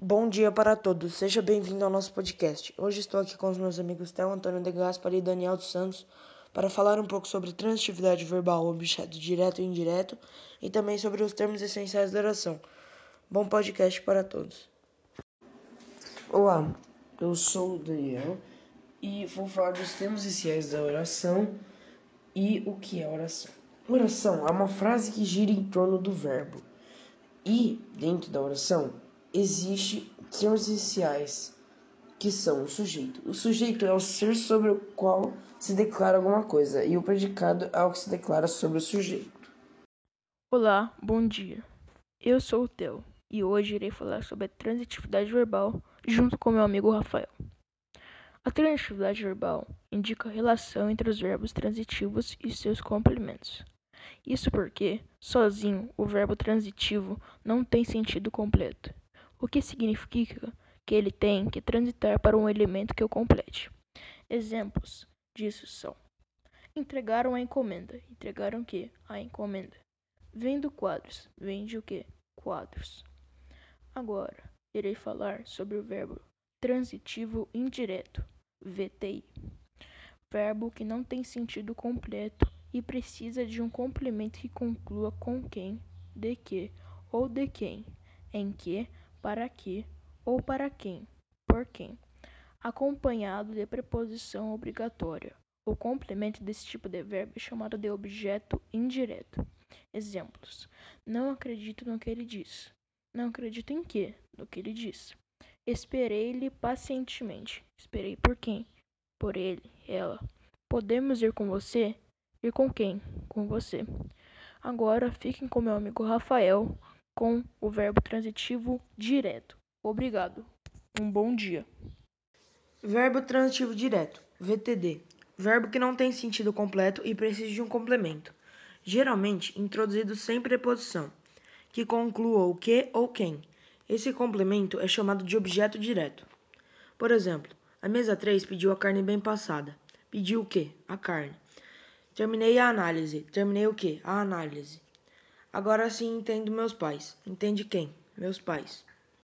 Bom dia para todos, seja bem-vindo ao nosso podcast. Hoje estou aqui com os meus amigos Theo Antônio de Gaspar e Daniel dos Santos para falar um pouco sobre transitividade verbal, objeto direto e indireto, e também sobre os termos essenciais da oração. Bom podcast para todos. Olá, eu sou o Daniel e vou falar dos termos essenciais da oração e o que é oração. Oração é uma frase que gira em torno do verbo. E, dentro da oração, existe termos essenciais, que são o sujeito. O sujeito é o ser sobre o qual se declara alguma coisa, e o predicado é o que se declara sobre o sujeito. Olá, bom dia. Eu sou o Theo, e hoje irei falar sobre a transitividade verbal junto com meu amigo Rafael. A transitividade verbal indica a relação entre os verbos transitivos e seus complementos. Isso porque, sozinho, o verbo transitivo não tem sentido completo o que significa que ele tem que transitar para um elemento que o complete. Exemplos disso são: entregaram a encomenda. Entregaram o que? A encomenda. Vendo quadros. Vende o que? Quadros. Agora, irei falar sobre o verbo transitivo indireto, VTI. Verbo que não tem sentido completo e precisa de um complemento que conclua com quem, de que ou de quem, em que para que ou para quem, por quem, acompanhado de preposição obrigatória. O complemento desse tipo de verbo é chamado de objeto indireto. Exemplos: Não acredito no que ele diz. Não acredito em quê? No que ele diz. Esperei-lhe pacientemente. Esperei por quem? Por ele, ela. Podemos ir com você? Ir com quem? Com você. Agora fiquem com meu amigo Rafael com o verbo transitivo direto. Obrigado. Um bom dia. Verbo transitivo direto, VTD. Verbo que não tem sentido completo e precisa de um complemento. Geralmente introduzido sem preposição, que conclua o que ou quem. Esse complemento é chamado de objeto direto. Por exemplo, a mesa 3 pediu a carne bem passada. Pediu o que? A carne. Terminei a análise. Terminei o que? A análise. Agora sim entendo meus pais. Entende quem? Meus pais.